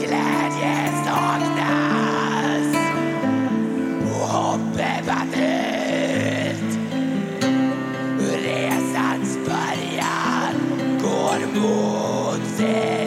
glädje saknas och hoppet vann ut. Resans början går mot sig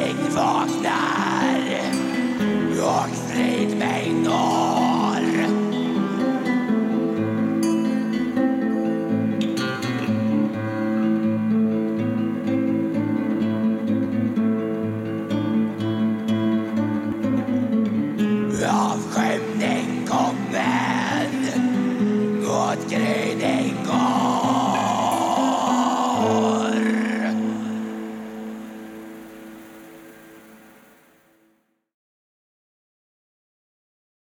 ingenting vaknar och frid mig når. Avskymning kommen mot gryning